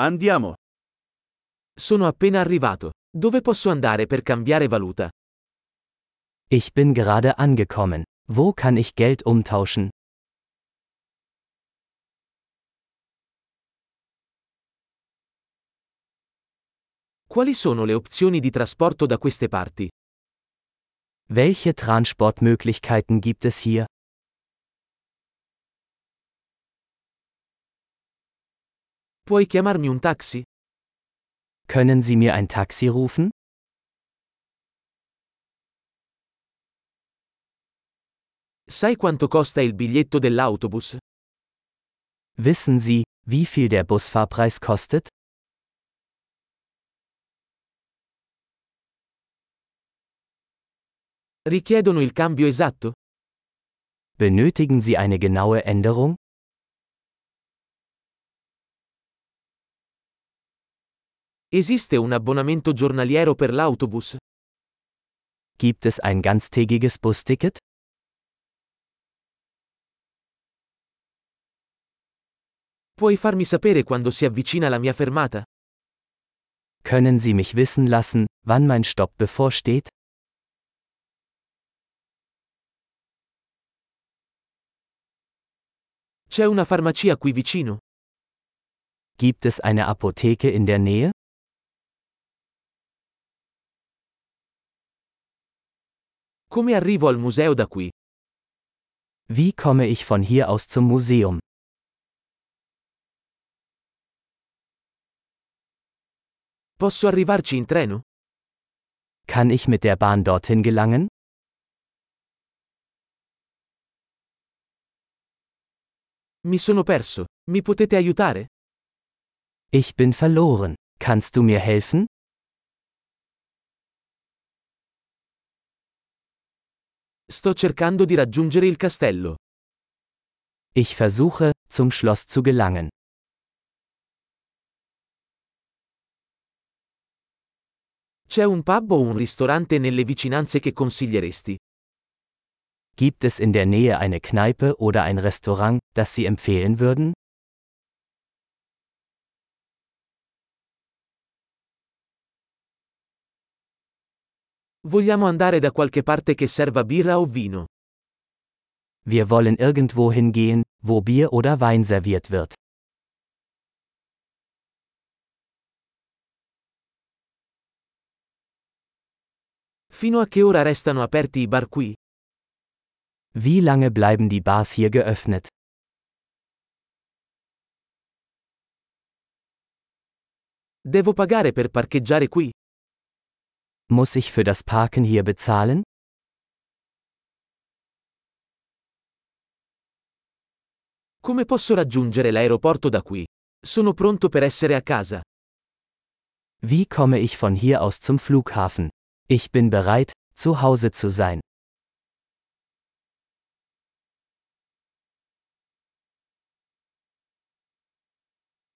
Andiamo. Sono appena arrivato. Dove posso andare per cambiare valuta? Ich bin gerade angekommen. Wo kann ich Geld umtauschen? Quali sono le opzioni di trasporto da queste parti? Welche Transportmöglichkeiten gibt es hier? Puoi chiamarmi un taxi? Können Sie mir ein Taxi rufen? Sai quanto costa il biglietto dell'autobus? Wissen Sie, wie viel der Busfahrpreis kostet? Richiedono il cambio esatto? Benötigen Sie eine genaue Änderung? Esiste un abbonamento giornaliero per l'autobus? Gibt es ein ganztägiges Busticket? Puoi farmi sapere quando si avvicina la mia fermata? Können Sie mich wissen lassen, wann mein Stopp bevorsteht? C'è una farmacia qui vicino? Gibt es eine Apotheke in der Nähe? Come arrivo al museo da qui? Wie komme ich von hier aus zum Museum? Posso arrivarci in treno? Kann ich mit der Bahn dorthin gelangen? Mi sono perso. Mi potete aiutare? Ich bin verloren. Kannst du mir helfen? Sto cercando di raggiungere il castello. Ich versuche, zum Schloss zu gelangen. C'è un pub o un ristorante nelle vicinanze che consiglieresti? Gibt es in der Nähe eine Kneipe oder ein Restaurant, das Sie empfehlen würden? Vogliamo andare da qualche parte che serva birra o vino. Wir wollen irgendwo hingehen, wo Bier oder Wein serviert wird. Fino a che ora restano aperti i bar qui? Wie lange bleiben die Bars hier geöffnet? Devo pagare per parcheggiare qui? Muss ich für das Parken hier bezahlen? Come posso raggiungere l'aeroporto da qui? Sono pronto per essere a casa. Wie komme ich von hier aus zum Flughafen? Ich bin bereit, zu Hause zu sein.